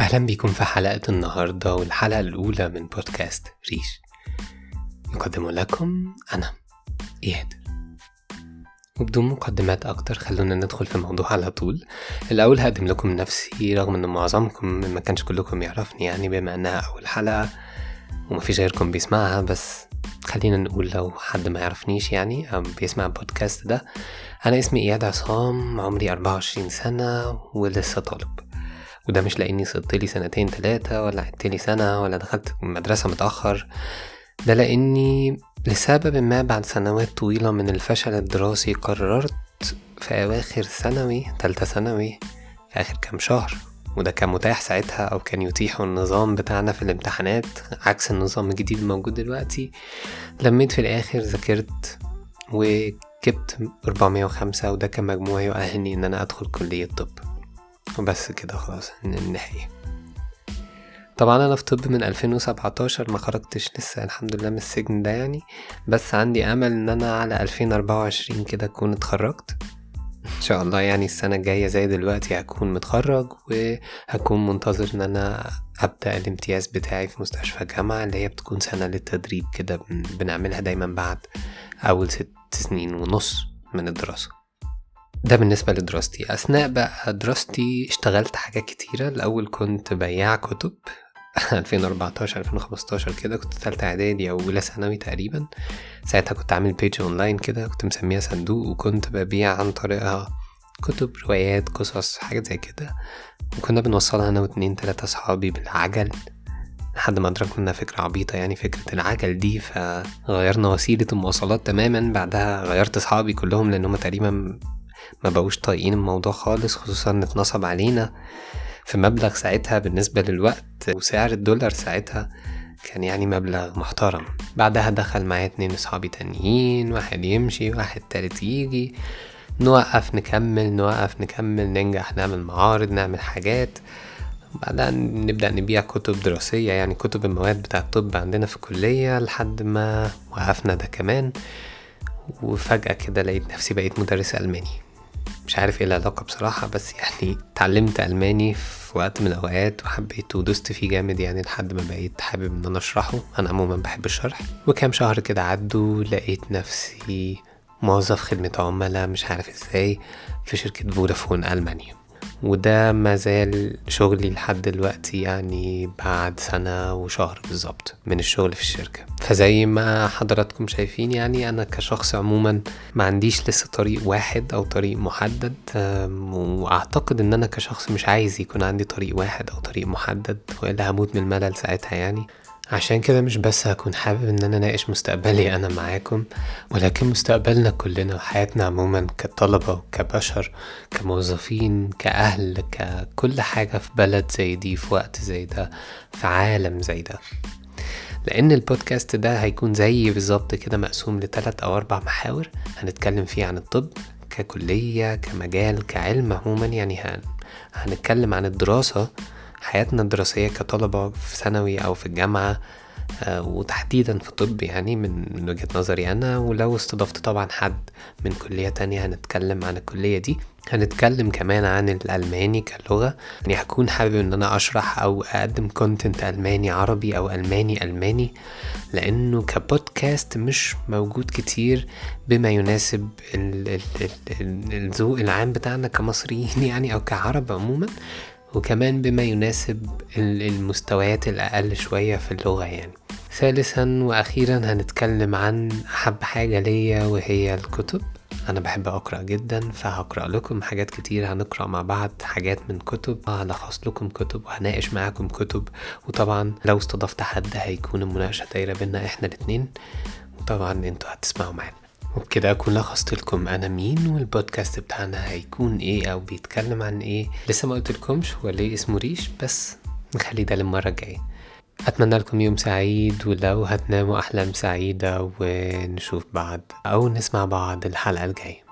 أهلا بكم في حلقة النهاردة والحلقة الأولى من بودكاست ريش. يقدم لكم أنا إياد وبدون مقدمات أكتر خلونا ندخل في الموضوع على طول. الأول هقدم لكم نفسي رغم إن معظمكم ما كانش كلكم يعرفني يعني بما إنها أول حلقة ومفيش غيركم بيسمعها بس خلينا نقول لو حد ما يعرفنيش يعني أو بيسمع البودكاست ده. أنا اسمي إياد عصام عمري أربعة وعشرين سنة ولسه طالب. وده مش لأني سقطت لي سنتين تلاتة ولا عدت لي سنة ولا دخلت مدرسة متأخر ده لأني لسبب ما بعد سنوات طويلة من الفشل الدراسي قررت في أواخر ثانوي تالتة ثانوي في آخر كام شهر وده كان متاح ساعتها أو كان يتيحه النظام بتاعنا في الامتحانات عكس النظام الجديد الموجود دلوقتي. لميت في الآخر ذاكرت وجبت 405 وده كان مجموع يؤهلني إن أنا أدخل كلية طب. وبس كده خلاص النهاية طبعا أنا في طب من 2017 ما خرجتش لسه الحمد لله من السجن ده يعني. بس عندي أمل إن أنا على 2024 كده أكون اتخرجت. إن شاء الله يعني السنة الجاية زي دلوقتي هكون متخرج وهكون منتظر إن أنا أبدأ الامتياز بتاعي في مستشفى الجامعة اللي هي بتكون سنة للتدريب كده بنعملها دايما بعد أول ست سنين ونص من الدراسة. ده بالنسبة لدراستي. أثناء بقى دراستي اشتغلت حاجات كتيرة. الأول كنت بياع كتب. 2014 2015 كده. كنت تالتة إعدادي أو أولى ثانوي تقريبا. ساعتها كنت عامل page online كده. كنت مسميها صندوق. وكنت ببيع عن طريقها كتب روايات قصص حاجات زي كده. وكنا بنوصلها أنا واتنين تلاتة صحابي بالعجل. لحد ما أدركنا فكرة عبيطة يعني. فكرة العجل دي فغيرنا وسيلة المواصلات تماما. بعدها غيرت صحابي كلهم لأن هما تقريبا ما بقوش طايقين الموضوع خالص خصوصا إن اتنصب علينا في مبلغ ساعتها بالنسبة للوقت وسعر الدولار ساعتها كان يعني مبلغ محترم. بعدها دخل معايا اتنين أصحابي تانيين واحد يمشي واحد تالت يجي. نوقف نكمل نوقف نكمل ننجح نعمل معارض نعمل حاجات. بعدها نبدأ نبيع كتب دراسية يعني كتب المواد بتاع الطب عندنا في الكلية لحد ما وقفنا ده كمان. وفجأة كده لقيت نفسي بقيت مدرس ألماني. مش عارف إيه العلاقة بصراحة بس يعني اتعلمت ألماني في وقت من الأوقات وحبيت ودوست فيه جامد يعني لحد ما بقيت حابب إن أنا أشرحه. أنا عموما بحب الشرح. وكام شهر كده عدوا لقيت نفسي موظف خدمة عملاء مش عارف إزاي في شركة فودافون ألمانيا. وده مازال شغلي لحد دلوقتي يعني بعد سنة وشهر بالظبط من الشغل في الشركة. فزي ما حضراتكم شايفين يعني أنا كشخص عموما ما عنديش لسه طريق واحد أو طريق محدد. وأعتقد إن أنا كشخص مش عايز يكون عندي طريق واحد أو طريق محدد وإلا هموت من الملل ساعتها يعني. عشان كده مش بس هكون حابب إن أنا أناقش مستقبلي أنا معاكم ولكن مستقبلنا كلنا وحياتنا عموما كطلبة وكبشر كموظفين كأهل ككل حاجة في بلد زي دي في وقت زي ده في عالم زي ده. لأن البودكاست ده هيكون زي بالظبط كده مقسوم لثلاث أو أربع محاور هنتكلم فيه عن الطب ككلية كمجال كعلم عموما يعني هن... هنتكلم عن الدراسة حياتنا الدراسية كطلبة في ثانوي أو في الجامعة آه وتحديدا في طب يعني من, وجهة نظري أنا ولو استضفت طبعا حد من كلية تانية هنتكلم عن الكلية دي. هنتكلم كمان عن الألماني كلغة. يعني هكون حابب إن أنا أشرح أو أقدم كونتنت ألماني عربي أو ألماني ألماني لأنه كبودكاست مش موجود كتير بما يناسب الذوق العام بتاعنا كمصريين يعني أو كعرب عموما. وكمان بما يناسب المستويات الأقل شوية في اللغة يعني. ثالثا وأخيرا هنتكلم عن أحب حاجة ليا وهي الكتب. أنا بحب أقرأ جدا فهقرأ لكم حاجات كتير. هنقرأ مع بعض حاجات من كتب. هلخص لكم كتب وهناقش معاكم كتب. وطبعا لو استضفت حد هيكون المناقشة دايرة بينا إحنا الاتنين. وطبعا أنتوا هتسمعوا معانا. وبكده أكون لخصت لكم أنا مين والبودكاست بتاعنا هيكون إيه أو بيتكلم عن إيه. لسه ما قلتلكمش هو ليه اسمه ريش بس نخلي ده للمرة الجاية. أتمنى لكم يوم سعيد ولو هتناموا أحلام سعيدة ونشوف بعض أو نسمع بعض الحلقة الجاية.